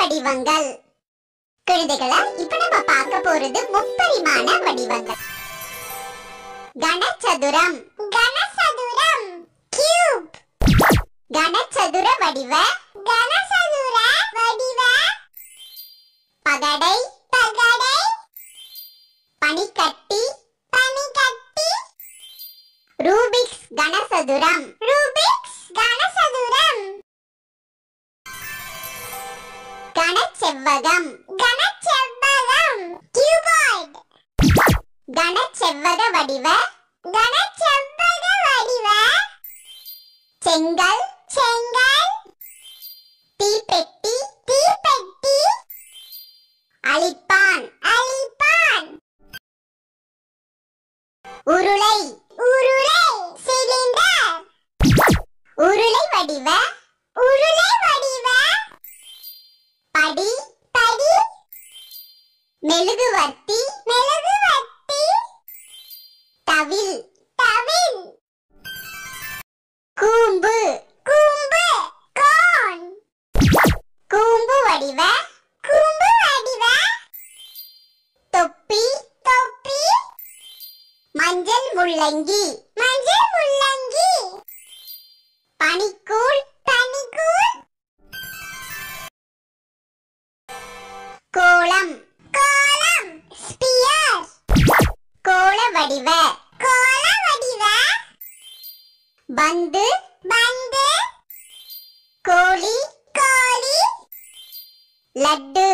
வடிவங்கள். குழந்தைகளா இப்ப நம்ம பார்க்க போறது முப்பரிமாண வடிவங்கள். கனசதுரம் கனசதுரம். கியூப் கனசதுர வடிவ. கனசதுர வடிவ. பகடை. பகடை. பனிக்கட்டி. பனிக்கட்டி. ரூபிக்ஸ் கனசதுரம். ரூ செவ்வகம் கன செவ்வகம் கியூபாய்ட் செவ்வக வடிவ கனச்செவ்வக வடிவ செங்கல் செங்கல் தீப்பெட்டி தீப்பெட்டி அழிப்பான் அழிப்பான் உருளை உருளை சிலிண்டர் உருளை வடிவ உருளை மெழுகுவர்த்தி மெழுகுவர்த்தி. தவில் தவில். கூம்பு கூம்பு கான். கூம்பு வடிவ கூம்பு வடிவ. தொப்பி தொப்பி. மஞ்சள் முள்ளங்கி. வடிவ. கோள வடிவ. பந்து பந்து. கோழி கோழி. லட்டு லட்டு.